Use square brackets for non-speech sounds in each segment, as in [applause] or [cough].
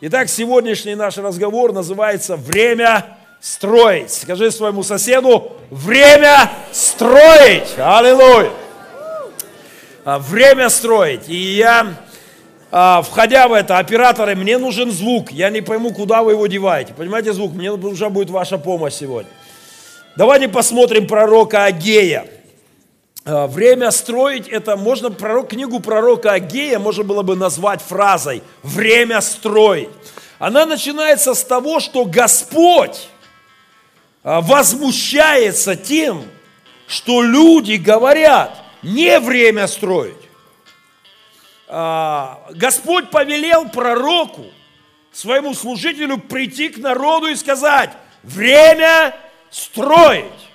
Итак, сегодняшний наш разговор называется «Время строить». Скажи своему соседу «Время строить». Аллилуйя. А, Время строить. И я, а, входя в это, операторы, мне нужен звук. Я не пойму, куда вы его деваете. Понимаете звук? Мне нужна будет ваша помощь сегодня. Давайте посмотрим пророка Агея. А, Время строить, это можно, пророк, книгу пророка Агея можно было бы назвать фразой «время строить». Она начинается с того, что Господь а, возмущается тем, что люди говорят, не время строить. А, Господь повелел пророку, своему служителю прийти к народу и сказать, время строить.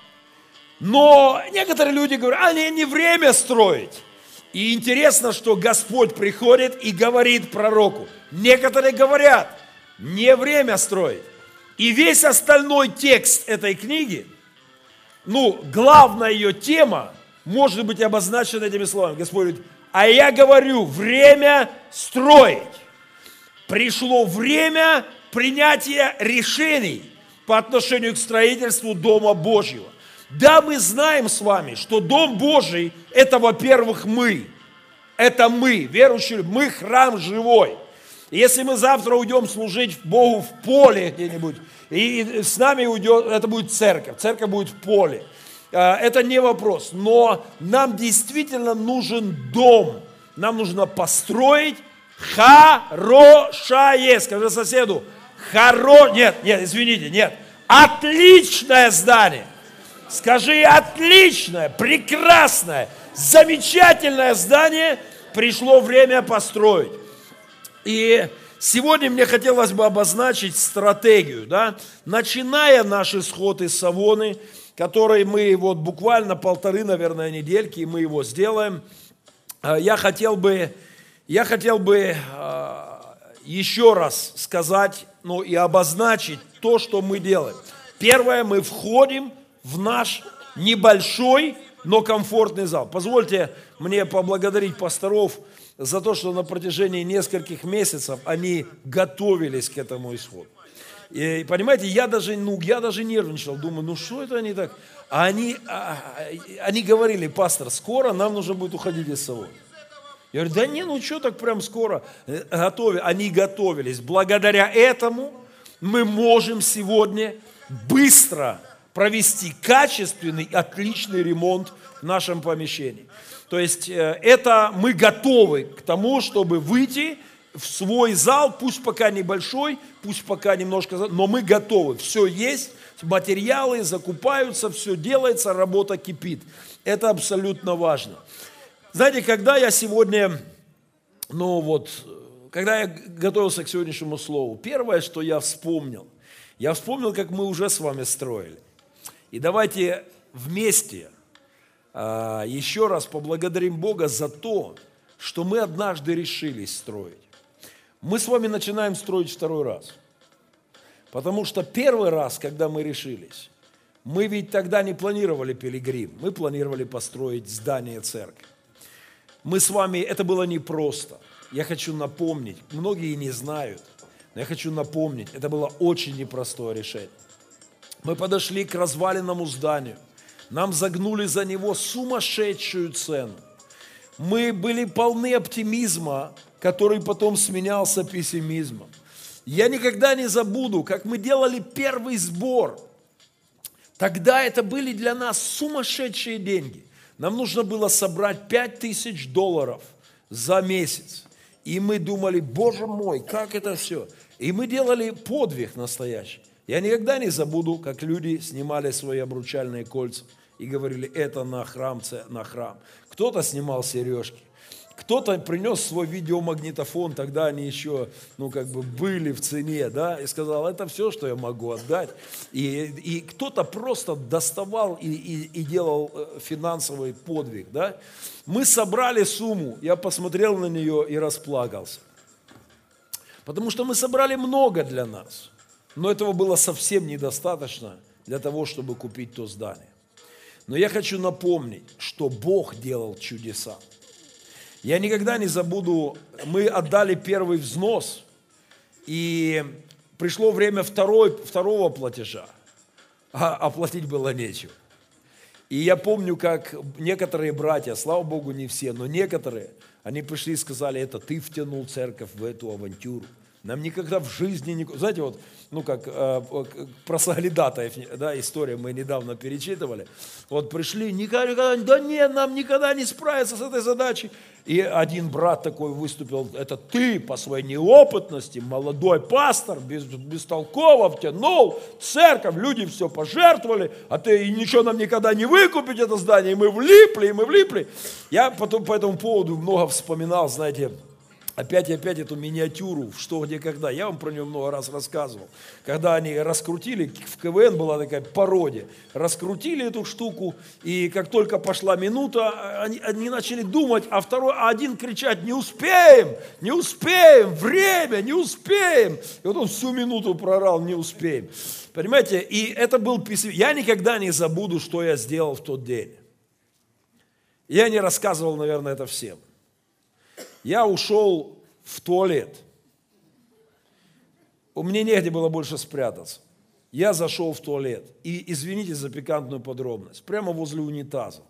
Но некоторые люди говорят, а не, не время строить. И интересно, что Господь приходит и говорит пророку. Некоторые говорят, не время строить. И весь остальной текст этой книги, ну, главная ее тема, может быть обозначена этими словами. Господь говорит, а я говорю, время строить. Пришло время принятия решений по отношению к строительству Дома Божьего. Да, мы знаем с вами, что Дом Божий – это, во-первых, мы. Это мы, верующие, мы храм живой. Если мы завтра уйдем служить Богу в поле где-нибудь, и с нами уйдет, это будет церковь, церковь будет в поле. А, Это не вопрос, но нам действительно нужен дом. Нам нужно построить хорошее, скажи соседу, хоро... Нет, нет, извините, нет, отличное здание. Скажи, отличное, прекрасное, замечательное здание пришло время построить. И сегодня мне хотелось бы обозначить стратегию, да, начиная наш исход из Савоны, который мы вот буквально полторы, наверное, недельки, и мы его сделаем. А, Я хотел бы, я хотел бы а, еще раз сказать, ну и обозначить то, что мы делаем. Первое, мы входим в наш небольшой, но комфортный зал. Позвольте мне поблагодарить пасторов за то, что на протяжении нескольких месяцев они готовились к этому исходу. И, понимаете, я даже, ну, я даже нервничал, думаю, ну что это они так? А они, а, они говорили, пастор, скоро нам нужно будет уходить из салона. Я говорю, да не, ну что так прям скоро Э, готови. Они готовились. Благодаря этому мы можем сегодня быстро провести качественный, отличный ремонт в нашем помещении. То есть э, это мы готовы к тому, чтобы выйти в свой зал, пусть пока небольшой, пусть пока немножко, но мы готовы. Все есть, материалы закупаются, все делается, работа кипит. Это абсолютно важно. Знаете, когда я сегодня, ну вот, когда я готовился к сегодняшнему слову, первое, что я вспомнил, я вспомнил, как мы уже с вами строили. И давайте вместе а, еще раз поблагодарим Бога за то, что мы однажды решились строить. Мы с вами начинаем строить второй раз. Потому что первый раз, когда мы решились, мы ведь тогда не планировали пилигрим, мы планировали построить здание церкви. Мы с вами, это было непросто. Я хочу напомнить, многие не знают, но я хочу напомнить, это было очень непростое решение. Мы подошли к разваленному зданию. Нам загнули за него сумасшедшую цену. Мы были полны оптимизма, который потом сменялся пессимизмом. Я никогда не забуду, как мы делали первый сбор. Тогда это были для нас сумасшедшие деньги. Нам нужно было собрать 5000 долларов за месяц. И мы думали, боже мой, как это все. И мы делали подвиг настоящий. Я никогда не забуду, как люди снимали свои обручальные кольца и говорили, это на храм, на храм. Кто-то снимал сережки, кто-то принес свой видеомагнитофон, тогда они еще, ну, как бы были в цене, да, и сказал, это все, что я могу отдать. И, и кто-то просто доставал и, и- и делал э, финансовый подвиг, да. Мы собрали сумму, я посмотрел на нее и расплакался. Потому что мы собрали много для нас. Но этого было совсем недостаточно для того, чтобы купить то здание. Но я хочу напомнить, что Бог делал чудеса. Я никогда не забуду, мы отдали первый взнос, И пришло время второй, второго платежа, а оплатить было нечего. И я помню, как некоторые братья, слава Богу, не все, но некоторые, они пришли и сказали, это ты втянул церковь в эту авантюру. Нам никогда в жизни не... Знаете, вот, ну как, э, про соглядатаев, да, история мы недавно перечитывали. Вот пришли, никогда, никогда, да нет, нам никогда не справиться с этой задачей. И один брат такой выступил, это ты по своей неопытности, молодой пастор, без, бестолково втянул церковь, люди все пожертвовали, а ты ничего нам никогда не выкупить это здание, и мы влипли, и мы влипли. Я потом по этому поводу много вспоминал, знаете, опять и опять эту миниатюру «Что, где, когда». Я вам про нее много раз рассказывал. Когда они раскрутили, в КВН была такая пародия, раскрутили эту штуку, и как только пошла минута, они, они начали думать, а второй, а один кричать «Не успеем! Не успеем! Время! Не успеем!» И вот он всю минуту прорал «Не успеем!» Понимаете, и это был пессимизм. Я никогда не забуду, что я сделал в тот день. Я не рассказывал, наверное, это всем я ушел в туалет. У меня негде было больше спрятаться. Я зашел в туалет. И извините за пикантную подробность. Прямо возле унитаза.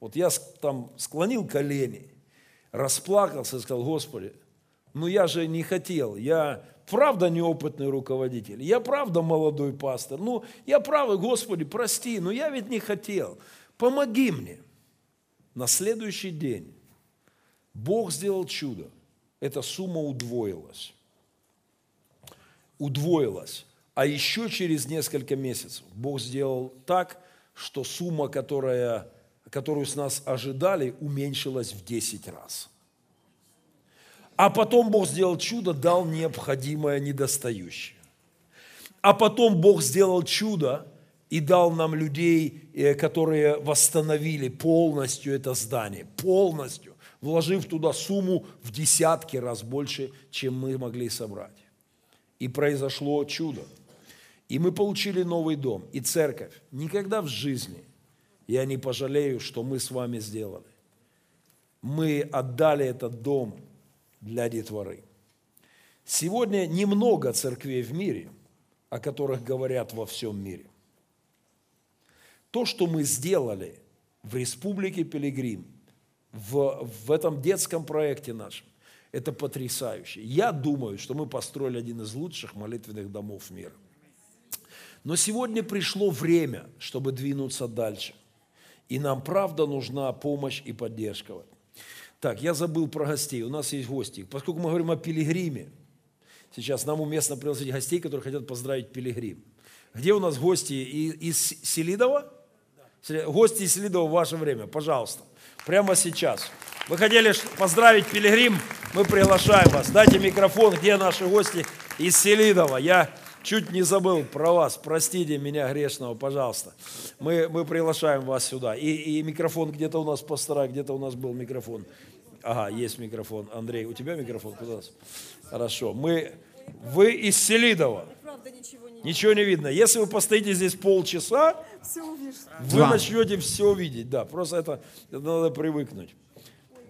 Вот я там склонил колени, расплакался и сказал, Господи, ну я же не хотел, я правда неопытный руководитель, я правда молодой пастор, ну я правда, Господи, прости, но я ведь не хотел, помоги мне. На следующий день Бог сделал чудо. Эта сумма удвоилась. Удвоилась. А еще через несколько месяцев Бог сделал так, что сумма, которая, которую с нас ожидали, уменьшилась в 10 раз. А потом Бог сделал чудо, дал необходимое недостающее. А потом Бог сделал чудо и дал нам людей, э, которые восстановили полностью это здание, полностью вложив туда сумму в десятки раз больше, чем мы могли собрать. И произошло чудо. И мы получили новый дом и церковь. Никогда в жизни я не пожалею, что мы с вами сделали. Мы отдали этот дом для детворы. Сегодня немного церквей в мире, о которых говорят во всем мире. То, что мы сделали в Республике Пилигрим – в, в этом детском проекте нашем. Это потрясающе. Я думаю, что мы построили один из лучших молитвенных домов мира. Но сегодня пришло время, чтобы двинуться дальше. И нам, правда, нужна помощь и поддержка. Так, я забыл про гостей. У нас есть гости. Поскольку мы говорим о пилигриме, сейчас нам уместно пригласить гостей, которые хотят поздравить пилигрим. Где у нас гости из Селидова? Гости из Селидова в ваше время, пожалуйста прямо сейчас. Вы хотели поздравить Пилигрим, мы приглашаем вас. Дайте микрофон, где наши гости из Селидова. Я чуть не забыл про вас, простите меня грешного, пожалуйста. Мы, мы приглашаем вас сюда. И, и микрофон где-то у нас пастора, где-то у нас был микрофон. Ага, есть микрофон. Андрей, у тебя микрофон? Куда? Хорошо. Мы, вы из Селидова. не, ничего не видно. Если вы постоите здесь полчаса. Вы да. начнете все видеть, да. Просто это, это надо привыкнуть.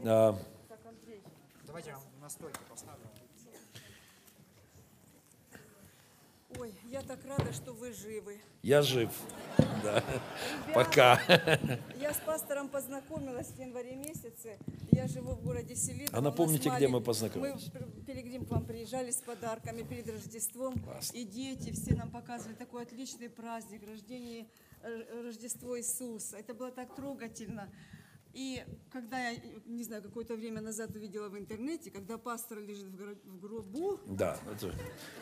А. Давайте я на стойке поставлю. Ой, я так рада, что вы живы. Я жив. Да. Пока. Я с пастором познакомилась в январе месяце. Я живу в городе Селидово. А напомните, где мы познакомились? Мы Пилигрим к вам приезжали с подарками перед Рождеством. Классно. И дети все нам показывали такой отличный праздник, рождение Э, Рождество Иисуса. Это было так трогательно. И когда я, не знаю, какое-то время назад увидела в интернете, когда пастор лежит в гробу... Да, это,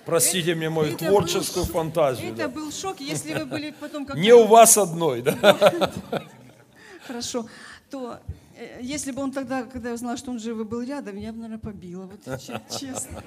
простите это, мне мою это творческую был, фантазию. Это да. был шок, если вы были потом... Как не у вас одной, да? Хорошо. То э, если бы он тогда, когда я узнала, что он живой был рядом, я бы, наверное, побила. Вот [laughs] честно.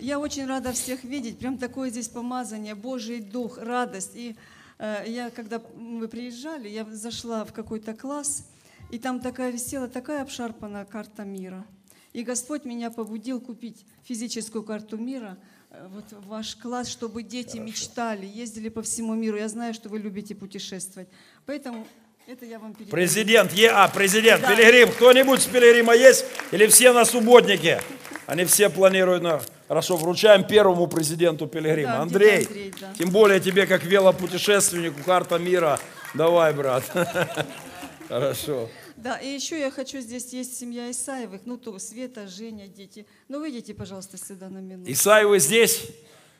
Я очень рада всех видеть. Прям такое здесь помазание, Божий Дух, радость. И э, я, когда мы приезжали, я зашла в какой-то класс, и там такая висела такая обшарпанная карта мира. И Господь меня побудил купить физическую карту мира вот в ваш класс, чтобы дети Хорошо. мечтали, ездили по всему миру. Я знаю, что вы любите путешествовать. Поэтому это я вам передаю. Президент ЕА, президент, да. Пилигрим. Кто-нибудь с Пилигрима есть? Или все на субботнике? Они все планируют на... Хорошо, вручаем первому президенту Пилигрима. Да, Андрей, Андрей, да. тем более тебе, как велопутешественнику, карта мира. Давай, брат. [laughs] Хорошо. Да, и еще я хочу, здесь есть семья Исаевых, ну то Света, Женя, дети. Ну выйдите, пожалуйста, сюда на минуту. Исаевы здесь?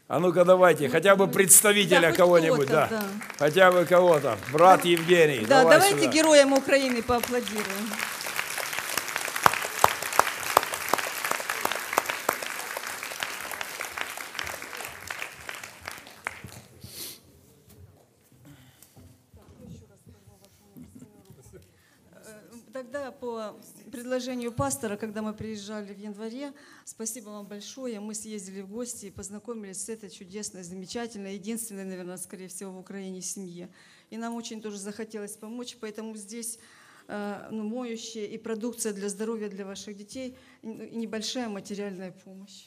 А ну-ка давайте, хотя бы представителя Да, кого-нибудь, да. да. Хотя бы кого-то. Брат Евгений, Да, давай давайте сюда. героям Украины поаплодируем. Тогда по предложению пастора, когда мы приезжали в январе, спасибо вам большое, мы съездили в гости и познакомились с этой чудесной, замечательной, единственной, наверное, скорее всего, в Украине семье. И нам очень тоже захотелось помочь, поэтому здесь э, ну, моющие и продукция для здоровья для ваших детей, и небольшая материальная помощь.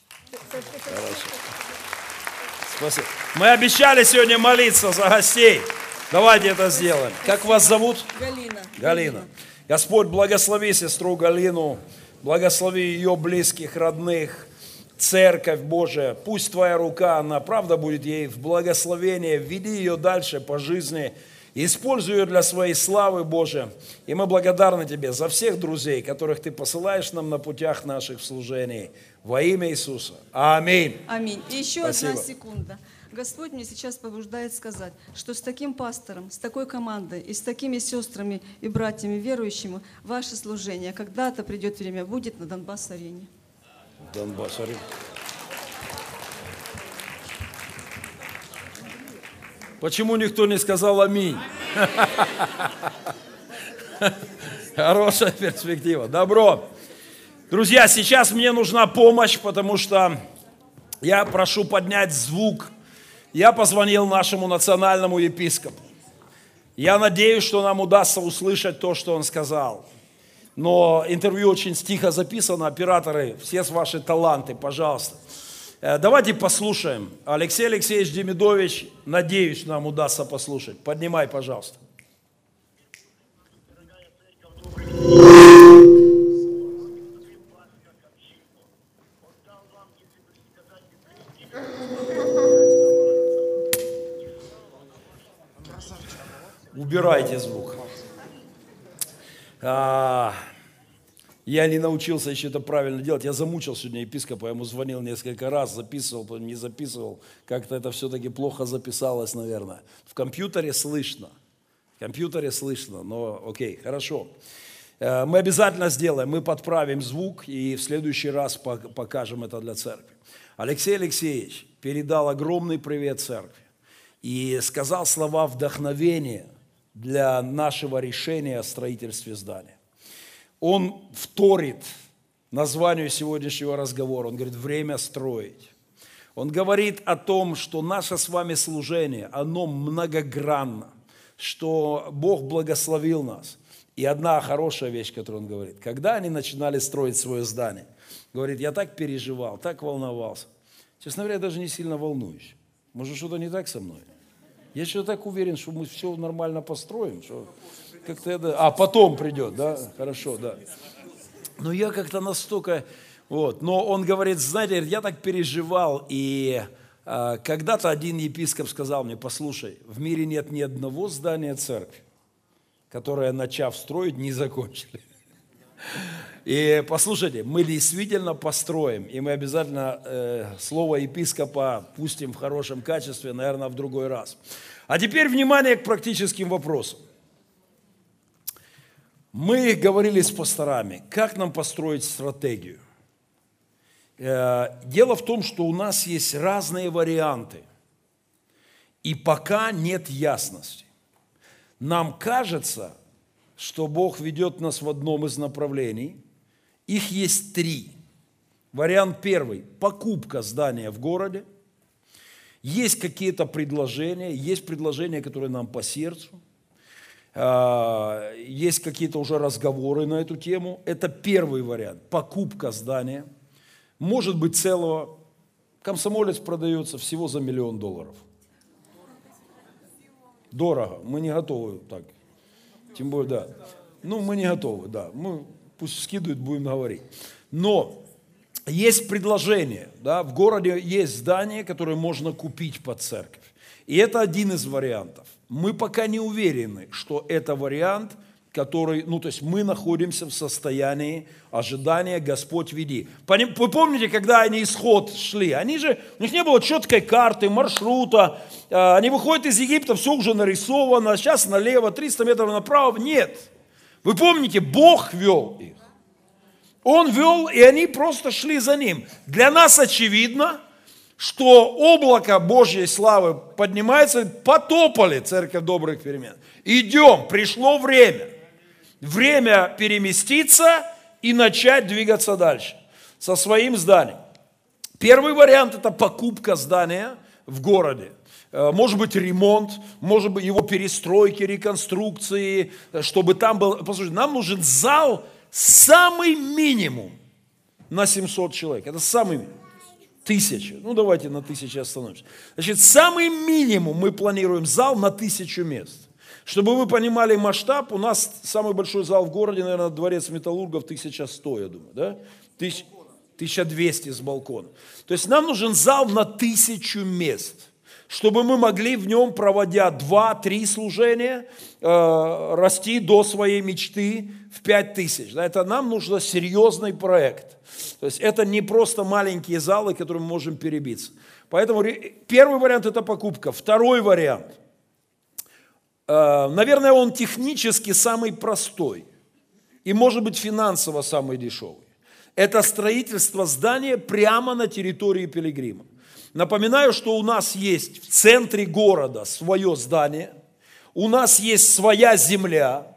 Спасибо. Мы обещали сегодня молиться за гостей. Давайте это сделаем. Как вас зовут? Галина. Галина. Господь, благослови сестру Галину, благослови ее близких, родных, церковь Божия. Пусть Твоя рука, она правда будет ей в благословение. Веди ее дальше по жизни. Используй ее для своей славы, Божия. И мы благодарны Тебе за всех друзей, которых Ты посылаешь нам на путях наших служений. Во имя Иисуса. Аминь. Аминь. И еще Спасибо. одна секунда. Господь мне сейчас побуждает сказать, что с таким пастором, с такой командой и с такими сестрами и братьями верующими ваше служение когда-то придет время, будет на Донбасс-арене. Донбасс, Арина. Почему никто не сказал аминь? [laughs] Хорошая перспектива. Добро. Друзья, сейчас мне нужна помощь, потому что я прошу поднять звук. Я позвонил нашему национальному епископу. Я надеюсь, что нам удастся услышать то, что он сказал. Но интервью очень тихо записано. Операторы, все с ваши таланты, пожалуйста. Э, Давайте послушаем. Алексей Алексеевич Демидович, надеюсь, нам удастся послушать. Поднимай, пожалуйста. Убирайте звук. А, я не научился еще это правильно делать. Я замучил сегодня епископа, я ему звонил несколько раз, записывал, не записывал. Как-то это все-таки плохо записалось, наверное. В компьютере слышно. В компьютере слышно, но окей, хорошо. Э, Мы обязательно сделаем, мы подправим звук и в следующий раз пок- покажем это для церкви. Алексей Алексеевич передал огромный привет церкви и сказал слова вдохновения для нашего решения о строительстве здания. Он вторит названию сегодняшнего разговора. Он говорит, время строить. Он говорит о том, что наше с вами служение, оно многогранно, что Бог благословил нас. И одна хорошая вещь, которую он говорит, когда они начинали строить свое здание, говорит, я так переживал, так волновался. Честно говоря, я даже не сильно волнуюсь. Может, что-то не так со мной? Я что-то так уверен, что мы все нормально построим. Что как-то это... А, потом придет, да? Хорошо, да. Но я как-то настолько... Вот. Но он говорит, знаете, я так переживал, и а, когда-то один епископ сказал мне, послушай, в мире нет ни одного здания церкви, которое, начав строить, не закончили. И послушайте, мы действительно построим, и мы обязательно э, слово епископа пустим в хорошем качестве, наверное, в другой раз. А теперь внимание к практическим вопросам. Мы говорили с пасторами, как нам построить стратегию. Э, Дело в том, что у нас есть разные варианты, и пока нет ясности. Нам кажется, что Бог ведет нас в одном из направлений. Их есть три. Вариант первый – покупка здания в городе. Есть какие-то предложения, есть предложения, которые нам по сердцу. А, Есть какие-то уже разговоры на эту тему. Это первый вариант – покупка здания. Может быть целого. Комсомолец продается всего за миллион долларов. Дорого. Мы не готовы так. Тем более, да. Ну, мы не готовы, да. Мы пусть скидывают, будем говорить. Но есть предложение, да, в городе есть здание, которое можно купить под церковь. И это один из вариантов. Мы пока не уверены, что это вариант, который, ну то есть мы находимся в состоянии ожидания Господь веди. Вы помните, когда они исход шли, они же, у них не было четкой карты, маршрута, а, они выходят из Египта, все уже нарисовано, сейчас налево, 300 метров направо, нет. Вы помните, Бог вел их. Он вел, и они просто шли за ним. Для нас очевидно, что облако Божьей славы поднимается, потопали церковь добрых перемен. Идем, пришло время. Время переместиться и начать двигаться дальше со своим зданием. Первый вариант – это покупка здания в городе. Э, может быть, ремонт, может быть, его перестройки, реконструкции, чтобы там был... Послушайте, нам нужен зал – самый минимум на 700 человек. Это самый минимум. Тысяча. Ну, давайте на тысяче остановимся. Значит, самый минимум мы планируем зал на тысячу мест. Чтобы вы понимали масштаб, у нас самый большой зал в городе, наверное, дворец металлургов 1100, я думаю, да? 1200 с балкона. То есть нам нужен зал на тысячу мест чтобы мы могли в нем, проводя два-три служения, э, расти до своей мечты в пять тысяч. Да, это нам нужен серьезный проект. То есть это не просто маленькие залы, которые мы можем перебиться. Поэтому первый вариант – это покупка. Второй вариант, наверное, он технически самый простой и, может быть, финансово самый дешевый. Это строительство здания прямо на территории пилигрима. Напоминаю, что у нас есть в центре города свое здание, у нас есть своя земля,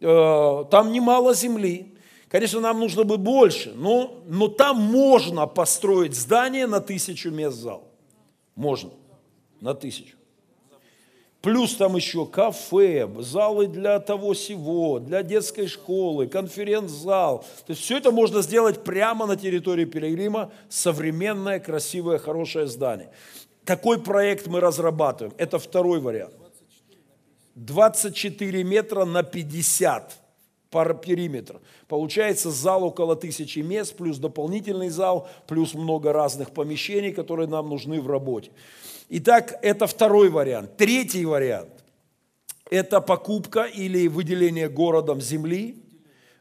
э, там немало земли. Конечно, нам нужно бы больше, но, но там можно построить здание на тысячу мест зал. Можно, на тысячу. Плюс там еще кафе, залы для того всего, для детской школы, конференц-зал. То есть все это можно сделать прямо на территории Пилигрима. Современное, красивое, хорошее здание. Такой проект мы разрабатываем. Это второй вариант. 24 метра на 50 по периметр. Получается зал около тысячи мест, плюс дополнительный зал, плюс много разных помещений, которые нам нужны в работе. Итак, это второй вариант. Третий вариант – это покупка или выделение городом земли.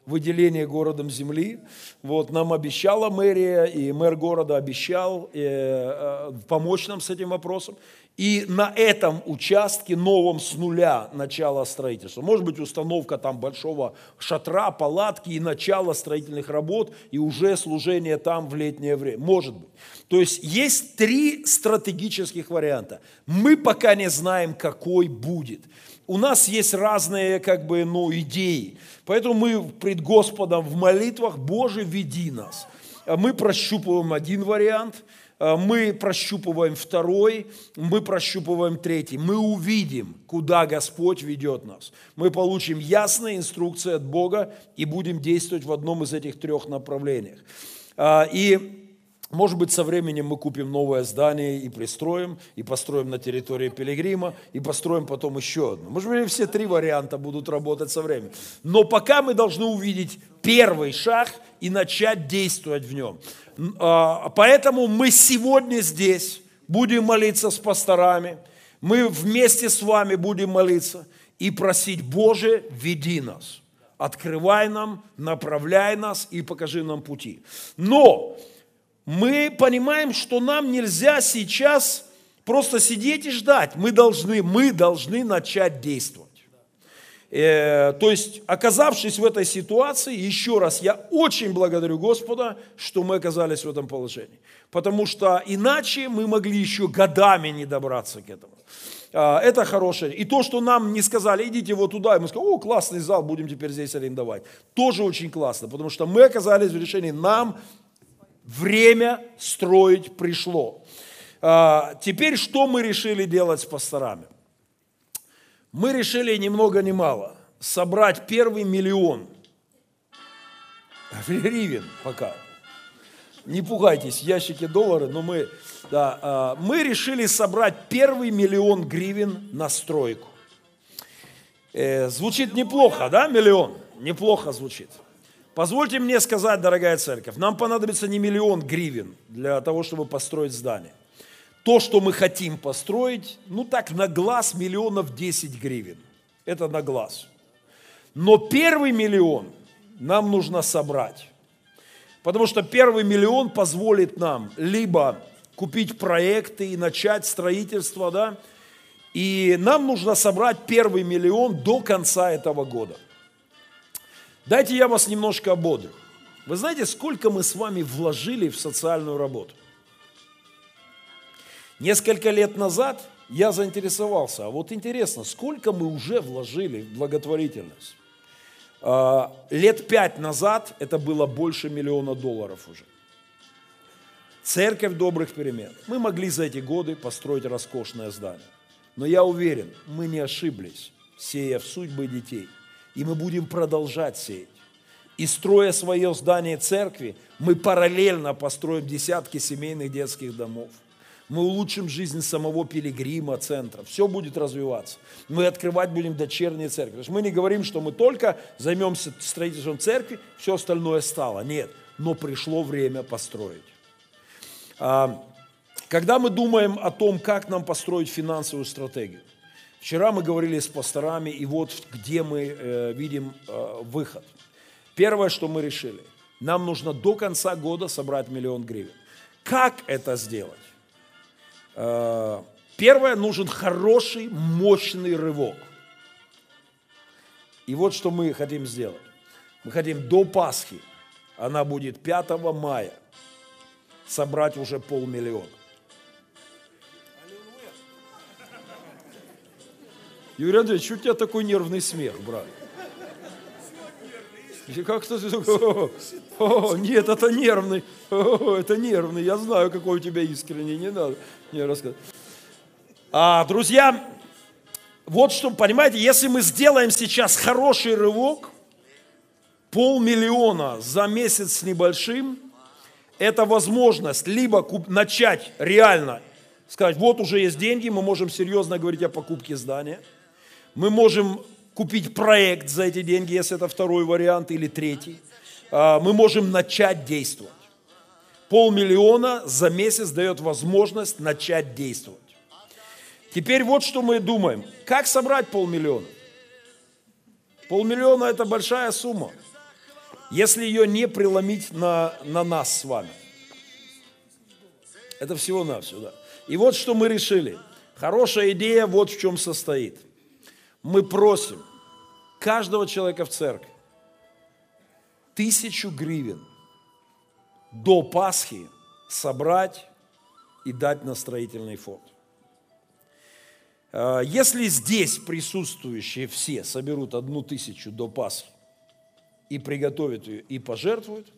Выделение городом земли. Вот, нам обещала мэрия, и мэр города обещал э, э, помочь нам с этим вопросом. И на этом участке, новом с нуля, начало строительства. Может быть, установка там большого шатра, палатки и начало строительных работ, и уже служение там в летнее время. Может быть. То есть есть три стратегических варианта. Мы пока не знаем, какой будет. У нас есть разные как бы, ну, идеи. Поэтому мы пред Господом в молитвах, Боже, веди нас. Мы прощупываем один вариант – мы прощупываем второй, мы прощупываем третий. Мы увидим, куда Господь ведет нас. Мы получим ясные инструкции от Бога и будем действовать в одном из этих трех направлениях. Э, и может быть, со временем мы купим новое здание и пристроим, и построим на территории Пилигрима, и построим потом еще одно. Может быть, все три варианта будут работать со временем. Но пока мы должны увидеть первый шаг и начать действовать в нем. А, поэтому мы сегодня здесь будем молиться с пасторами, мы вместе с вами будем молиться и просить, Боже, веди нас, открывай нам, направляй нас и покажи нам пути. Но мы понимаем, что нам нельзя сейчас просто сидеть и ждать. Мы должны, мы должны начать действовать. Э, то есть, оказавшись в этой ситуации, еще раз, я очень благодарю Господа, что мы оказались в этом положении. Потому что иначе мы могли еще годами не добраться к этому. А, это хорошее. И то, что нам не сказали, идите вот туда, и мы сказали, о, классный зал, будем теперь здесь арендовать. Тоже очень классно, потому что мы оказались в решении, нам время строить пришло. А, теперь что мы решили делать с пасторами? мы решили ни много ни мало собрать первый миллион [laughs] гривен пока. Не пугайтесь, ящики доллары, но мы, да, а, мы решили собрать первый миллион гривен на стройку. Э, звучит неплохо, да, миллион? Неплохо звучит. Позвольте мне сказать, дорогая церковь, нам понадобится не миллион гривен для того, чтобы построить здание. То, что мы хотим построить, ну так на глаз миллионов 10 гривен. Это на глаз. Но первый миллион нам нужно собрать. Потому что первый миллион позволит нам либо купить проекты и начать строительство, да, и нам нужно собрать первый миллион до конца этого года. Дайте я вас немножко ободрю. Вы знаете, сколько мы с вами вложили в социальную работу? Несколько лет назад я заинтересовался, а вот интересно, сколько мы уже вложили в благотворительность? А, лет пять назад это было больше миллиона долларов уже. Церковь добрых перемен. Мы могли за эти годы построить роскошное здание. Но я уверен, мы не ошиблись, сея в судьбы детей. И мы будем продолжать сеять. И строя свое здание церкви, мы параллельно построим десятки семейных детских домов. Мы улучшим жизнь самого пилигрима, центра. Все будет развиваться. Мы открывать будем дочерние церкви. Мы не говорим, что мы только займемся строительством церкви, все остальное стало. Нет, но пришло время построить. А, когда мы думаем о том, как нам построить финансовую стратегию, вчера мы говорили с пасторами, и вот где мы э, видим э, выход. Первое, что мы решили, нам нужно до конца года собрать миллион гривен. Как это сделать? Э, первое, нужен хороший, мощный рывок. И вот что мы хотим сделать. Мы хотим до Пасхи, она будет 5 мая, собрать уже полмиллиона. Юрий Андреевич, что у тебя такой нервный смех, брат? Как кто о, о, нет, это нервный, о, это нервный, я знаю, какой у тебя искренний, не надо мне рассказывать. А, друзья, вот что, понимаете, если мы сделаем сейчас хороший рывок, полмиллиона за месяц с небольшим, это возможность либо куп, начать реально, сказать, вот уже есть деньги, мы можем серьезно говорить о покупке здания – мы можем купить проект за эти деньги, если это второй вариант или третий. А, мы можем начать действовать. Полмиллиона за месяц дает возможность начать действовать. Теперь вот что мы думаем. Как собрать полмиллиона? Полмиллиона – это большая сумма, если ее не преломить на, на нас с вами. Это всего-навсего, да. И вот что мы решили. Хорошая идея вот в чем состоит – мы просим каждого человека в церкви тысячу гривен до Пасхи собрать и дать на строительный фонд. А, если здесь присутствующие все соберут одну тысячу до Пасхи и приготовят ее и пожертвуют,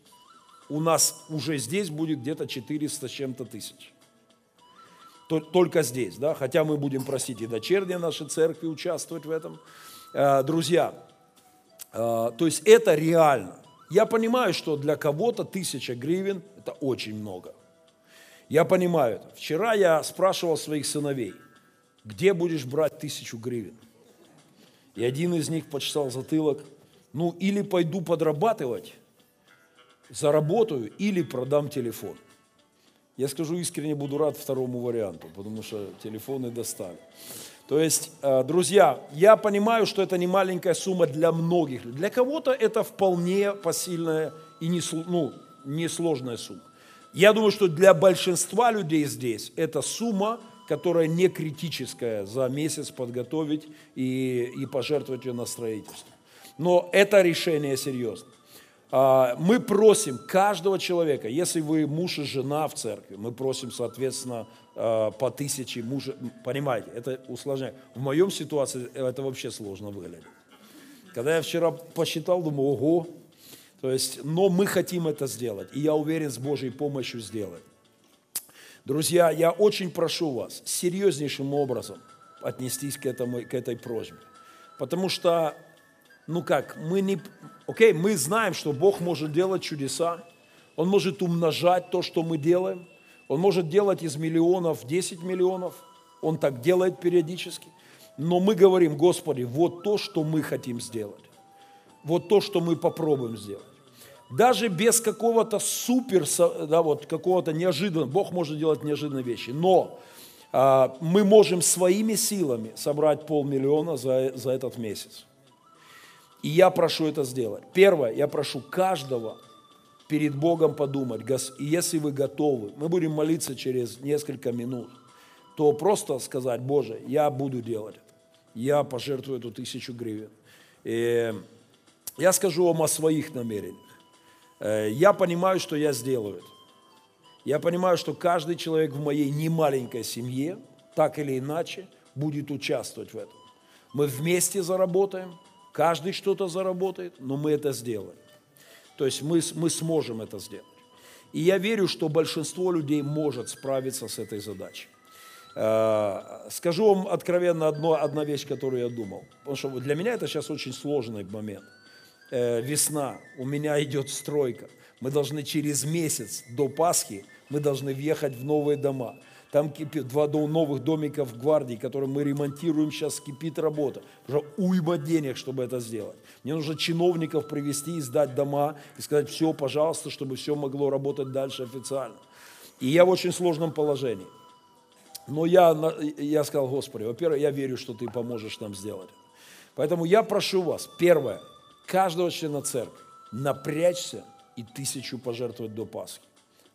у нас уже здесь будет где-то 400 с чем-то тысяч только здесь, да, хотя мы будем просить и дочерние наши церкви участвовать в этом. Э, друзья, э, то есть это реально. Я понимаю, что для кого-то тысяча гривен – это очень много. Я понимаю это. Вчера я спрашивал своих сыновей, где будешь брать тысячу гривен? И один из них почесал затылок, ну или пойду подрабатывать, заработаю, или продам телефон. Я скажу искренне, буду рад второму варианту, потому что телефоны достали. То есть, э, друзья, я понимаю, что это не маленькая сумма для многих. Для кого-то это вполне посильная и не, ну, несложная сумма. Я думаю, что для большинства людей здесь это сумма, которая не критическая за месяц подготовить и, и пожертвовать ее на строительство. Но это решение серьезное. А, мы просим каждого человека, если вы муж и жена в церкви, мы просим, соответственно, а, по тысяче мужа, понимаете, это усложняет. В моем ситуации это вообще сложно выглядит. Когда я вчера посчитал, думаю, ого, то есть, но мы хотим это сделать, и я уверен, с Божьей помощью сделать. Друзья, я очень прошу вас серьезнейшим образом отнестись к, этому, к этой просьбе. Потому что ну как, мы не, окей, мы знаем, что Бог может делать чудеса, Он может умножать то, что мы делаем, Он может делать из миллионов 10 миллионов, Он так делает периодически, но мы говорим, Господи, вот то, что мы хотим сделать, вот то, что мы попробуем сделать. даже без какого-то супер, да, вот какого-то неожиданного, Бог может делать неожиданные вещи, но а, мы можем своими силами собрать полмиллиона за, за этот месяц. И я прошу это сделать. Первое, я прошу каждого перед Богом подумать, если вы готовы, мы будем молиться через несколько минут, то просто сказать, Боже, я буду делать это. Я пожертвую эту тысячу гривен. И я скажу вам о своих намерениях. Э, я понимаю, что я сделаю это. Я понимаю, что каждый человек в моей немаленькой семье, так или иначе, будет участвовать в этом. Мы вместе заработаем, Каждый что-то заработает, но мы это сделаем. То есть мы, мы сможем это сделать. И я верю, что большинство людей может справиться с этой задачей. Э, скажу вам откровенно одно, одна вещь, которую я думал. Потому что для меня это сейчас очень сложный момент. Э, весна, у меня идет стройка. Мы должны через месяц до Пасхи, мы должны въехать в новые дома. Там кипит два новых домика в гвардии, которые мы ремонтируем, сейчас кипит работа. Уже уйма денег, чтобы это сделать. Мне нужно чиновников привести, сдать дома и сказать, все, пожалуйста, чтобы все могло работать дальше официально. И я в очень сложном положении. Но я, я сказал, Господи, во-первых, я верю, что Ты поможешь нам сделать это. Поэтому я прошу вас, первое, каждого члена церкви напрячься и тысячу пожертвовать до Пасхи.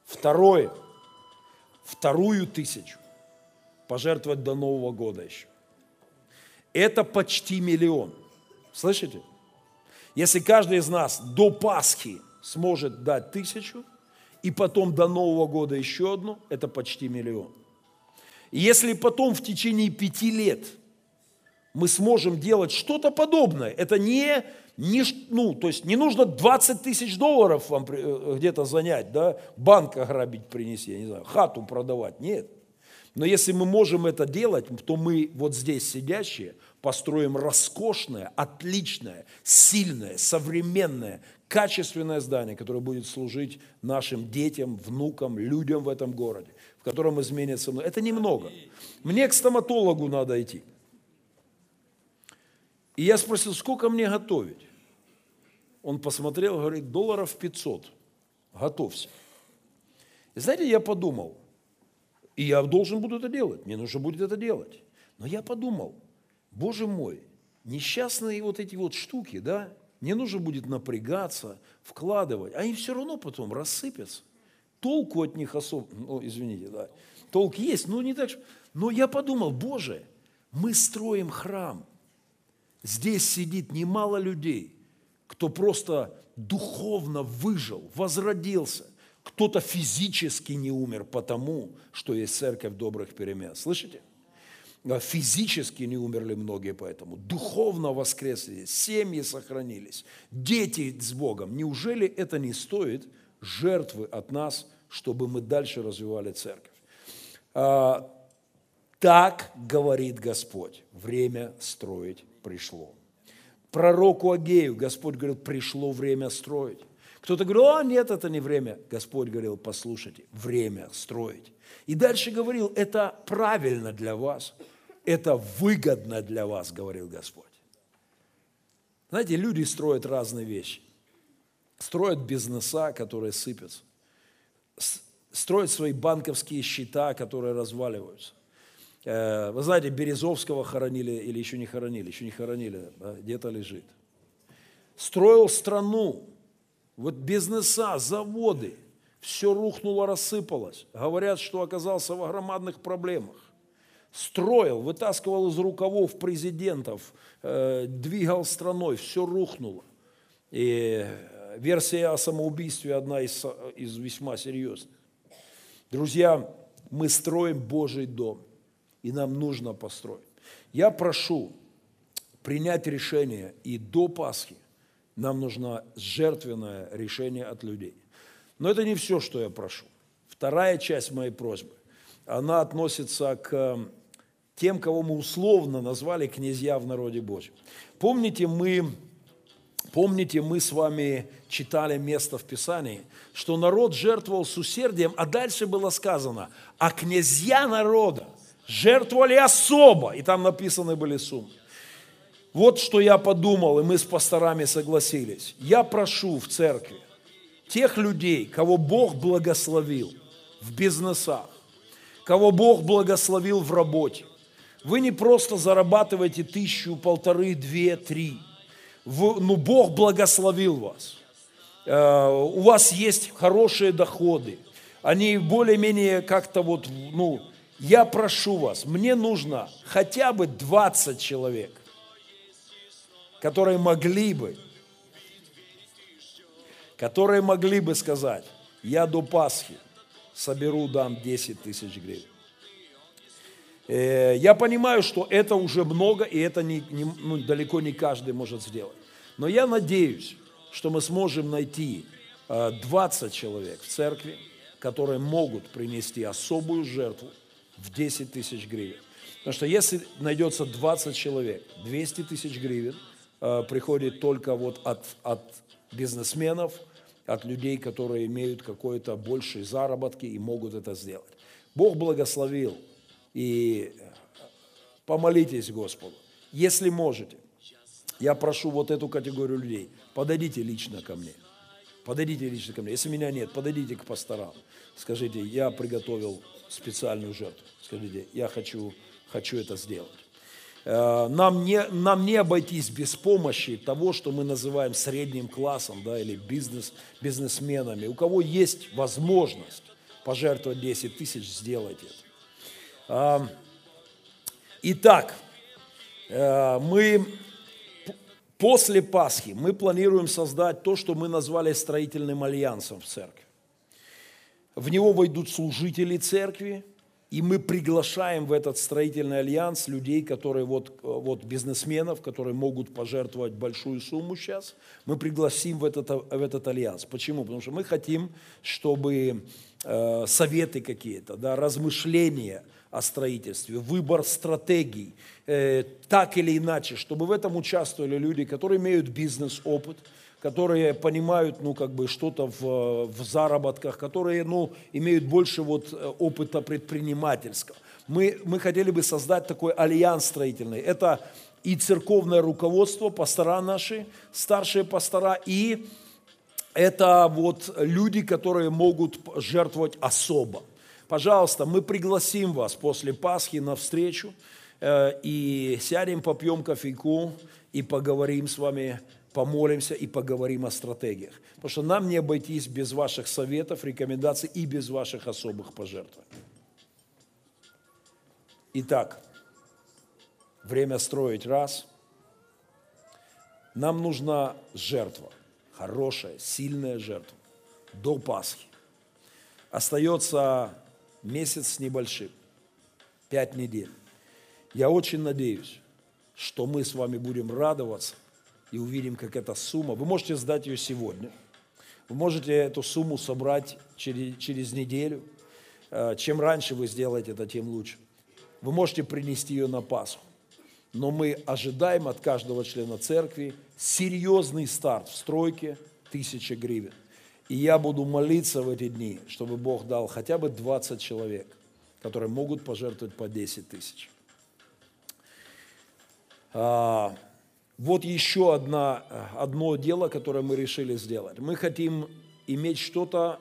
Второе – вторую тысячу пожертвовать до Нового года еще. Это почти миллион. Слышите? Если каждый из нас до Пасхи сможет дать тысячу, и потом до Нового года еще одну, это почти миллион. И если потом в течение пяти лет мы сможем делать что-то подобное, это не не, ну, то есть не нужно 20 тысяч долларов вам э, где-то занять, да, банк ограбить принести, я не знаю, хату продавать, нет. Но если мы можем это делать, то мы вот здесь сидящие построим роскошное, отличное, сильное, современное, качественное здание, которое будет служить нашим детям, внукам, людям в этом городе, в котором изменится. Это немного. Мне к стоматологу надо идти. И я спросил, сколько мне готовить? Он посмотрел, говорит, долларов 500. Готовься. И знаете, я подумал, и я должен буду это делать, мне нужно будет это делать. Но я подумал, Боже мой, несчастные вот эти вот штуки, да, не нужно будет напрягаться, вкладывать, они все равно потом рассыпятся. Толку от них особо, ну, извините, да, толк есть, но не так, но я подумал, Боже, мы строим храм, здесь сидит немало людей – кто просто духовно выжил, возродился. Кто-то физически не умер потому, что есть церковь добрых перемен. Слышите? А физически не умерли многие поэтому. Духовно воскресли, семьи сохранились, дети с Богом. Неужели это не стоит жертвы от нас, чтобы мы дальше развивали церковь? А, так говорит Господь, время строить пришло пророку Агею Господь говорил, пришло время строить. Кто-то говорил, а нет, это не время. Господь говорил, послушайте, время строить. И дальше говорил, это правильно для вас, это выгодно для вас, говорил Господь. Знаете, люди строят разные вещи. Строят бизнеса, которые сыпятся. Строят свои банковские счета, которые разваливаются. Э, вы знаете, Березовского хоронили или еще не хоронили, еще не хоронили, да, где-то лежит. Строил страну, вот бизнеса, заводы, все рухнуло, рассыпалось. Говорят, что оказался в громадных проблемах. Строил, вытаскивал из рукавов президентов, э, двигал страной, все рухнуло. И версия о самоубийстве одна из, из весьма серьезных. Друзья, мы строим Божий дом и нам нужно построить. Я прошу принять решение, и до Пасхи нам нужно жертвенное решение от людей. Но это не все, что я прошу. Вторая часть моей просьбы, она относится к тем, кого мы условно назвали князья в народе Божьем. Помните, мы, помните, мы с вами читали место в Писании, что народ жертвовал с усердием, а дальше было сказано, а князья народа жертвовали особо, и там написаны были суммы. Вот что я подумал, и мы с пасторами согласились. Я прошу в церкви тех людей, кого Бог благословил в бизнесах, кого Бог благословил в работе. Вы не просто зарабатываете тысячу, полторы, две, три. Вы, ну, Бог благословил вас. Э, у вас есть хорошие доходы. Они более-менее как-то вот, ну, я прошу вас, мне нужно хотя бы 20 человек, которые могли бы, которые могли бы сказать, я до Пасхи соберу, дам 10 тысяч гривен. Э, я понимаю, что это уже много, и это не, не, ну, далеко не каждый может сделать. Но я надеюсь, что мы сможем найти 20 э, человек в церкви, которые могут принести особую жертву в 10 тысяч гривен. Потому что если найдется 20 человек, 200 тысяч гривен э, приходит только вот от, от бизнесменов, от людей, которые имеют какой-то больший заработки и могут это сделать. Бог благословил, и помолитесь Господу. Если можете, я прошу вот эту категорию людей, подойдите лично ко мне. Подойдите лично ко мне. Если меня нет, подойдите к пасторам. Скажите, я приготовил специальную жертву. Скажите, я хочу, хочу это сделать. Э, нам не, нам не обойтись без помощи того, что мы называем средним классом да, или бизнес, бизнесменами. У кого есть возможность пожертвовать 10 тысяч, сделайте это. Итак, э, мы после Пасхи мы планируем создать то, что мы назвали строительным альянсом в церкви. В него войдут служители церкви, и мы приглашаем в этот строительный альянс людей, которые вот, вот бизнесменов, которые могут пожертвовать большую сумму сейчас. Мы пригласим в этот, в этот альянс. Почему? Потому что мы хотим, чтобы э, советы какие-то, да, размышления о строительстве, выбор стратегий, э, так или иначе, чтобы в этом участвовали люди, которые имеют бизнес-опыт, которые понимают, ну, как бы что-то в, в заработках, которые, ну, имеют больше вот э, опыта предпринимательского. Мы, мы хотели бы создать такой альянс строительный. Это и церковное руководство, пастора наши, старшие пастора, и это вот люди, которые могут жертвовать особо. Пожалуйста, мы пригласим вас после Пасхи на встречу э, и сядем, попьем кофейку и поговорим с вами помолимся и поговорим о стратегиях. Потому что нам не обойтись без ваших советов, рекомендаций и без ваших особых пожертвований. Итак, время строить раз. Нам нужна жертва, хорошая, сильная жертва, до Пасхи. Остается месяц с небольшим, пять недель. Я очень надеюсь, что мы с вами будем радоваться – и увидим, как эта сумма. Вы можете сдать ее сегодня. Вы можете эту сумму собрать через, через неделю. Э, чем раньше вы сделаете это, тем лучше. Вы можете принести ее на Пасху. Но мы ожидаем от каждого члена церкви серьезный старт в стройке тысячи гривен. И я буду молиться в эти дни, чтобы Бог дал хотя бы 20 человек, которые могут пожертвовать по 10 тысяч. Вот еще одна, одно дело, которое мы решили сделать. Мы хотим иметь что-то,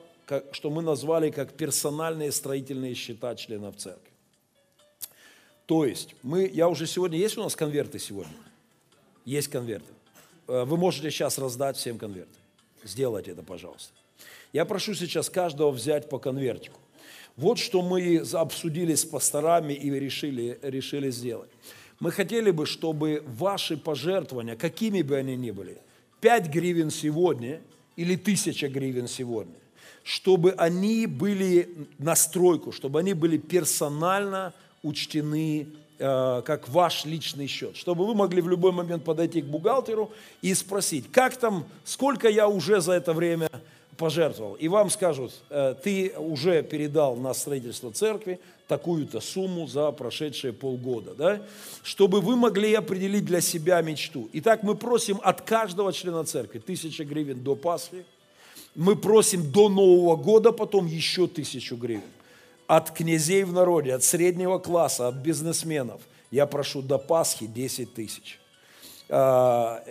что мы назвали как персональные строительные счета членов церкви. То есть, мы, я уже сегодня, есть у нас конверты сегодня? Есть конверты. Э, вы можете сейчас раздать всем конверты. Сделайте это, пожалуйста. Я прошу сейчас каждого взять по конвертику. Вот что мы обсудили с пасторами и решили, решили сделать. Мы хотели бы, чтобы ваши пожертвования, какими бы они ни были, 5 гривен сегодня или 1000 гривен сегодня, чтобы они были на стройку, чтобы они были персонально учтены э, как ваш личный счет, чтобы вы могли в любой момент подойти к бухгалтеру и спросить, как там, сколько я уже за это время пожертвовал. И вам скажут, э, ты уже передал на строительство церкви такую-то сумму за прошедшие полгода, да? чтобы вы могли определить для себя мечту. Итак, мы просим от каждого члена церкви тысяча гривен до Пасхи, мы просим до Нового года потом еще тысячу гривен. От князей в народе, от среднего класса, от бизнесменов я прошу до Пасхи 10 тысяч. А,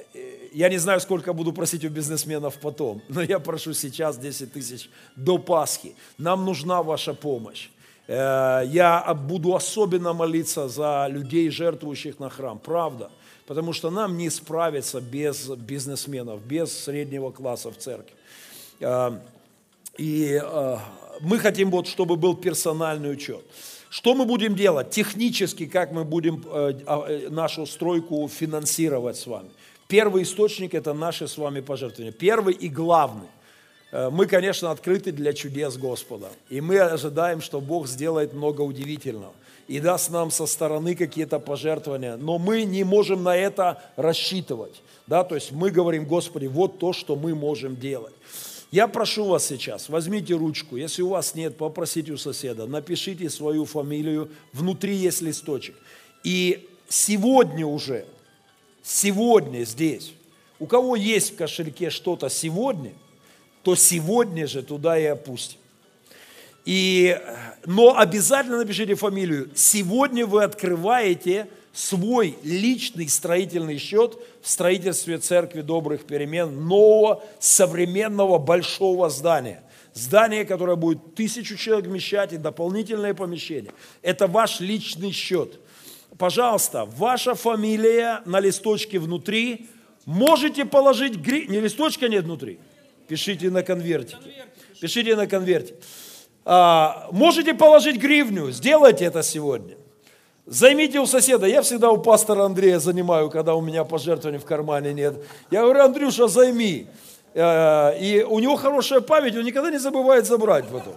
я не знаю, сколько буду просить у бизнесменов потом, [laughs] но я прошу сейчас 10 тысяч до Пасхи. Нам нужна ваша помощь. Э, я буду особенно молиться за людей, жертвующих на храм, правда. Потому что нам не справиться без бизнесменов, без среднего класса в церкви. Э, и э, мы хотим, вот, чтобы был персональный учет. Что мы будем делать? Технически, как мы будем а, нашу стройку финансировать с вами? Первый источник – это наши с вами пожертвования. Первый и главный. Э, мы, конечно, открыты для чудес Господа. И мы ожидаем, что Бог сделает много удивительного и даст нам со стороны какие-то пожертвования. Но мы не можем на это рассчитывать. Да? То есть мы говорим, Господи, вот то, что мы можем делать. Я прошу вас сейчас, возьмите ручку, если у вас нет, попросите у соседа, напишите свою фамилию, внутри есть листочек. И сегодня уже, сегодня здесь, у кого есть в кошельке что-то сегодня – то сегодня же туда и опустим. И, но обязательно напишите фамилию. Сегодня вы открываете свой личный строительный счет в строительстве церкви добрых перемен, нового, современного, большого здания. Здание, которое будет тысячу человек вмещать и дополнительное помещение. Это ваш личный счет. Пожалуйста, ваша фамилия на листочке внутри. Можете положить... Гри... Не листочка нет внутри. Пишите на конвертике. Пишите на конверте. А, можете положить гривню, сделайте это сегодня. Займите у соседа. Я всегда у пастора Андрея занимаю, когда у меня пожертвований в кармане нет. Я говорю, Андрюша, займи. А, и у него хорошая память, он никогда не забывает забрать потом.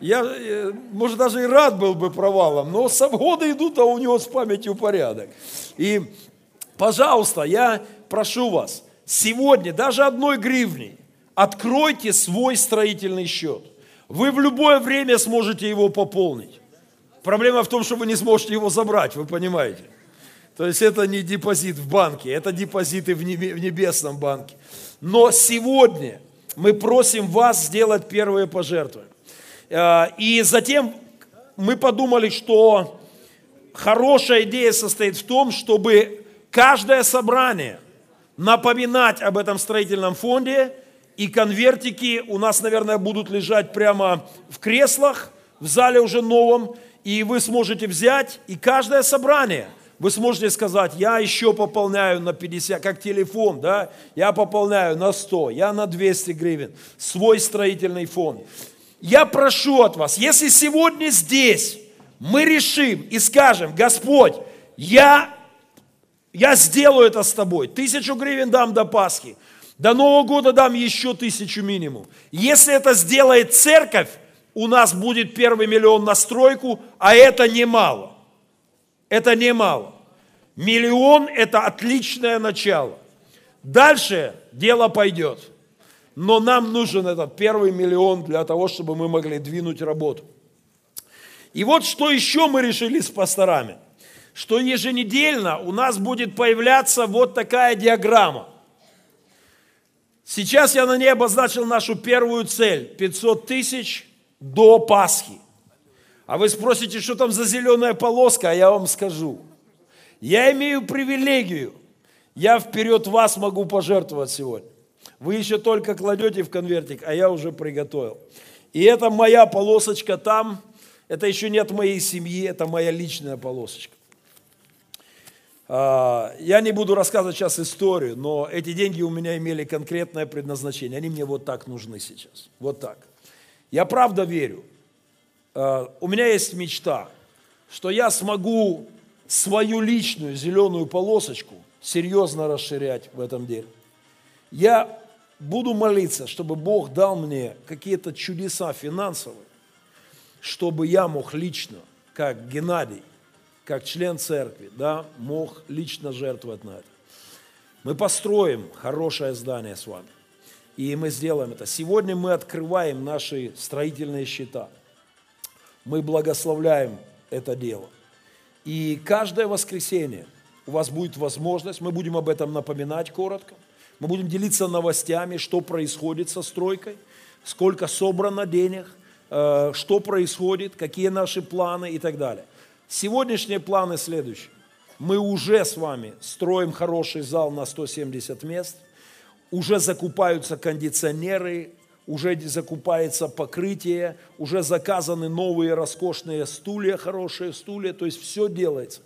Я, э, может, даже и рад был бы провалом, но с годы идут, а у него с памятью порядок. И, пожалуйста, я прошу вас, сегодня даже одной гривней откройте свой строительный счет. Вы в любое время сможете его пополнить. Проблема в том, что вы не сможете его забрать, вы понимаете. То есть это не депозит в банке, это депозиты в небесном банке. Но сегодня мы просим вас сделать первые пожертвования. Э, и затем мы подумали, что хорошая идея состоит в том, чтобы каждое собрание – напоминать об этом строительном фонде, и конвертики у нас, наверное, будут лежать прямо в креслах, в зале уже новом, и вы сможете взять, и каждое собрание вы сможете сказать, я еще пополняю на 50, как телефон, да, я пополняю на 100, я на 200 гривен, свой строительный фонд. Я прошу от вас, если сегодня здесь мы решим и скажем, Господь, я я сделаю это с тобой. Тысячу гривен дам до Пасхи. До Нового года дам еще тысячу минимум. Если это сделает церковь, у нас будет первый миллион на стройку, а это немало. Это немало. Миллион – это отличное начало. Дальше дело пойдет. Но нам нужен этот первый миллион для того, чтобы мы могли двинуть работу. И вот что еще мы решили с пасторами – что еженедельно у нас будет появляться вот такая диаграмма. Сейчас я на ней обозначил нашу первую цель – 500 тысяч до Пасхи. А вы спросите, что там за зеленая полоска, а я вам скажу. Я имею привилегию, я вперед вас могу пожертвовать сегодня. Вы еще только кладете в конвертик, а я уже приготовил. И это моя полосочка там, это еще не от моей семьи, это моя личная полосочка. А, я не буду рассказывать сейчас историю, но эти деньги у меня имели конкретное предназначение. Они мне вот так нужны сейчас. Вот так. Я правда верю. А, у меня есть мечта, что я смогу свою личную зеленую полосочку серьезно расширять в этом деле. Я буду молиться, чтобы Бог дал мне какие-то чудеса финансовые, чтобы я мог лично, как Геннадий, как член церкви, да, мог лично жертвовать на это. Мы построим хорошее здание с вами. И мы сделаем это. Сегодня мы открываем наши строительные счета. Мы благословляем это дело. И каждое воскресенье у вас будет возможность, мы будем об этом напоминать коротко, мы будем делиться новостями, что происходит со стройкой, сколько собрано денег, э, что происходит, какие наши планы и так далее. Сегодняшние планы следующие. Мы уже с вами строим хороший зал на 170 мест, уже закупаются кондиционеры, уже закупается покрытие, уже заказаны новые роскошные стулья, хорошие стулья, то есть все делается.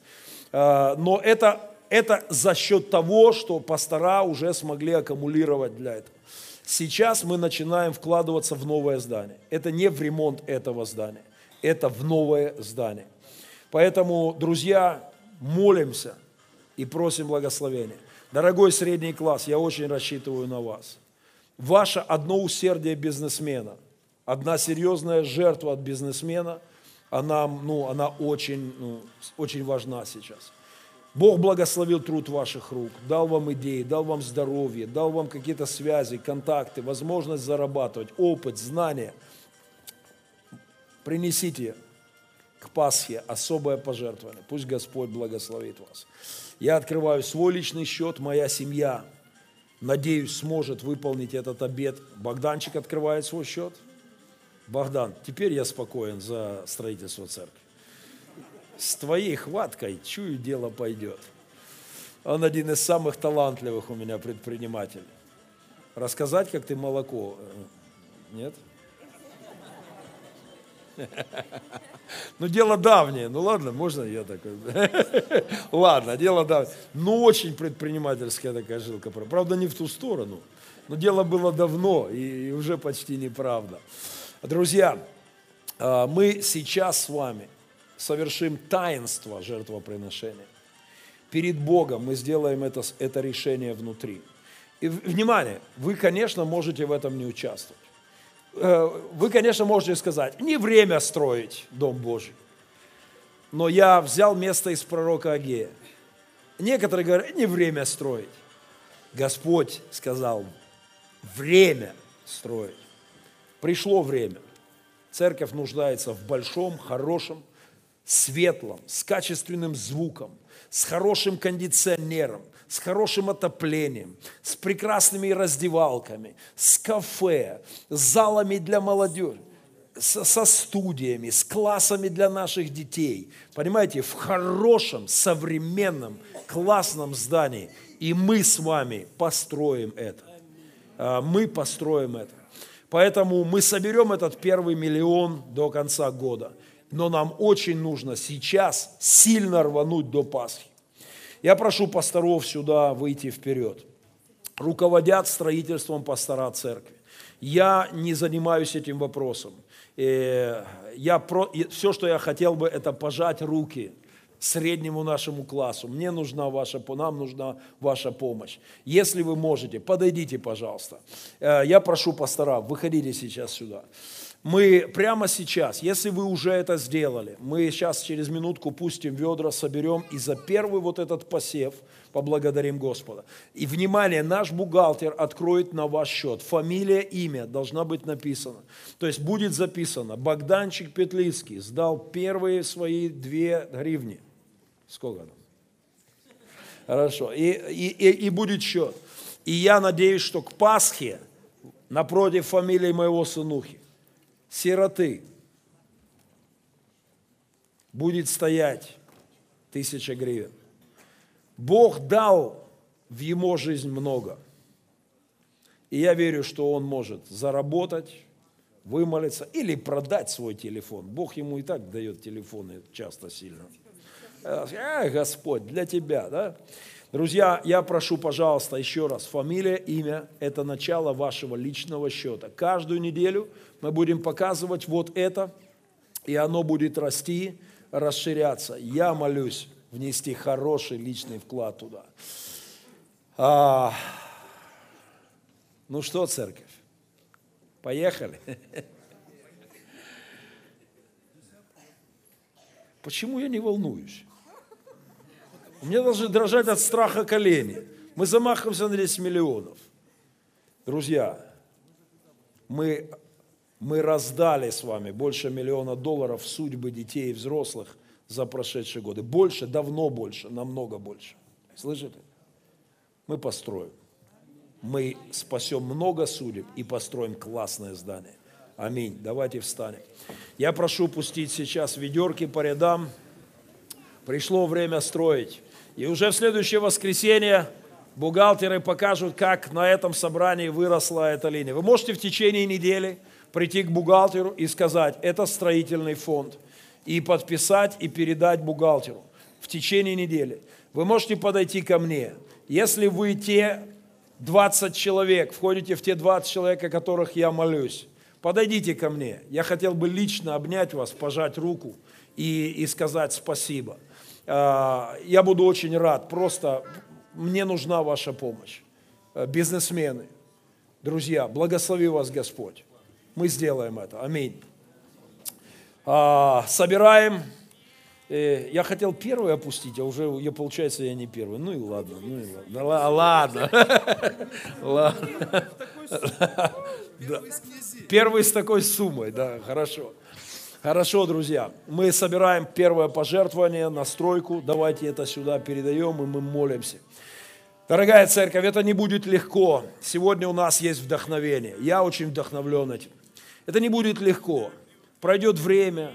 А, но это, это за счет того, что пастора уже смогли аккумулировать для этого. Сейчас мы начинаем вкладываться в новое здание. Это не в ремонт этого здания, это в новое здание. Поэтому, друзья, молимся и просим благословения. Дорогой средний класс, я очень рассчитываю на вас. Ваше одно усердие бизнесмена, одна серьезная жертва от бизнесмена, она, ну, она очень, ну, очень важна сейчас. Бог благословил труд ваших рук, дал вам идеи, дал вам здоровье, дал вам какие-то связи, контакты, возможность зарабатывать, опыт, знания. Принесите к Пасхе особое пожертвование. Пусть Господь благословит вас. Я открываю свой личный счет, моя семья, надеюсь, сможет выполнить этот обед. Богданчик открывает свой счет. Богдан, теперь я спокоен за строительство церкви. С твоей хваткой, чую, дело пойдет. Он один из самых талантливых у меня предпринимателей. Рассказать, как ты молоко... Э, нет? [laughs] Ну, дело давнее. Ну, ладно, можно я такой? [laughs] Ладно, дело давнее. Ну, очень предпринимательская такая жилка. Правда, не в ту сторону. Но дело было давно и уже почти неправда. Друзья, а, мы сейчас с вами совершим таинство жертвоприношения. Перед Богом мы сделаем это, это решение внутри. И, внимание, вы, конечно, можете в этом не участвовать. Э, вы, конечно, можете сказать, не время строить Дом Божий. Но я взял место из пророка Агея. Некоторые говорят, не время строить. Господь сказал, время строить. Пришло время. Церковь нуждается в большом, хорошем, светлом, с качественным звуком, с хорошим кондиционером, с хорошим отоплением, с прекрасными раздевалками, с кафе, с залами для молодежи, со студиями, с классами для наших детей. Понимаете, в хорошем, современном, классном здании. И мы с вами построим это. А, мы построим это. Поэтому мы соберем этот первый миллион до конца года. Но нам очень нужно сейчас сильно рвануть до Пасхи. Я прошу пасторов сюда выйти вперед. Руководят строительством пастора церкви. Я не занимаюсь этим вопросом. Э, я про, все, что я хотел бы, это пожать руки среднему нашему классу. Мне нужна ваша, нам нужна ваша помощь. Если вы можете, подойдите, пожалуйста. Э, я прошу пастора, выходите сейчас сюда мы прямо сейчас, если вы уже это сделали, мы сейчас через минутку пустим ведра, соберем и за первый вот этот посев поблагодарим Господа. И, внимание, наш бухгалтер откроет на ваш счет. Фамилия, имя должна быть написана. То есть будет записано, Богданчик Петлицкий сдал первые свои две гривни. Сколько там? Хорошо. И, и, и, и будет счет. И я надеюсь, что к Пасхе напротив фамилии моего сынухи сироты будет стоять тысяча гривен. Бог дал в его жизнь много. И я верю, что он может заработать, вымолиться или продать свой телефон. Бог ему и так дает телефоны часто сильно. А, Господь, для тебя, да? Друзья, я прошу, пожалуйста, еще раз, фамилия, имя – это начало вашего личного счета. Каждую неделю мы будем показывать вот это, и оно будет расти, расширяться. Я молюсь внести хороший личный вклад туда. А, ну что, церковь, поехали. [laughs] Почему я не волнуюсь? У меня должны дрожать от страха колени. Мы замахиваемся на 10 миллионов. Друзья, мы, мы раздали с вами больше миллиона долларов судьбы детей и взрослых за прошедшие годы. Больше, давно больше, намного больше. Слышите? Мы построим. Мы спасем много судеб и построим классное здание. Аминь. Давайте встанем. Я прошу пустить сейчас ведерки по рядам. Пришло время строить. И уже в следующее воскресенье бухгалтеры покажут, как на этом собрании выросла эта линия. Вы можете в течение недели прийти к бухгалтеру и сказать, это строительный фонд, и подписать, и передать бухгалтеру в течение недели. Вы можете подойти ко мне. Если вы те 20 человек, входите в те 20 человек, о которых я молюсь, подойдите ко мне. Я хотел бы лично обнять вас, пожать руку и, и сказать спасибо. А, я буду очень рад. Просто мне нужна ваша помощь. А, бизнесмены, друзья, благослови вас Господь. Мы сделаем это. Аминь. А, собираем. Э, я хотел первый опустить, а уже, я, получается, я не первый. Ну и ладно, ну и ладно. ладно. ладно. [laughs] Первый с такой суммой, [laughs] да, хорошо. Хорошо, друзья, мы собираем первое пожертвование на стройку. Давайте это сюда передаем, и мы молимся. Дорогая церковь, это не будет легко. Сегодня у нас есть вдохновение. Я очень вдохновлен этим. Это не будет легко. Пройдет время,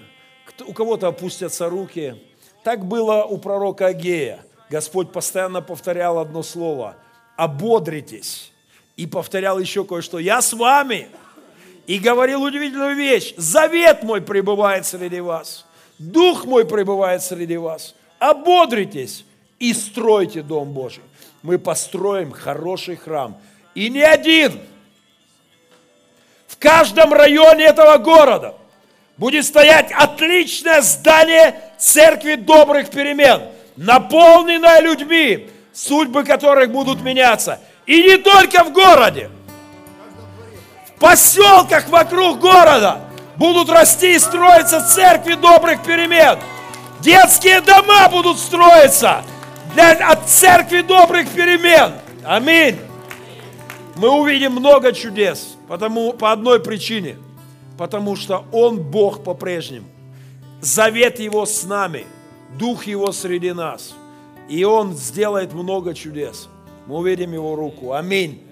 у кого-то опустятся руки. Так было у пророка Агея. Господь постоянно повторял одно слово – «ободритесь». И повторял еще кое-что – «Я с вами» и говорил удивительную вещь. Завет мой пребывает среди вас. Дух мой пребывает среди вас. Ободритесь и стройте Дом Божий. Мы построим хороший храм. И не один. В каждом районе этого города будет стоять отличное здание церкви добрых перемен, наполненное людьми, судьбы которых будут меняться. И не только в городе – поселках вокруг города будут расти и строиться церкви добрых перемен. Детские дома будут строиться для, от церкви добрых перемен. Аминь. Мы увидим много чудес потому, по одной причине. Потому что Он Бог по-прежнему. Завет Его с нами. Дух Его среди нас. И Он сделает много чудес. Мы увидим Его руку. Аминь.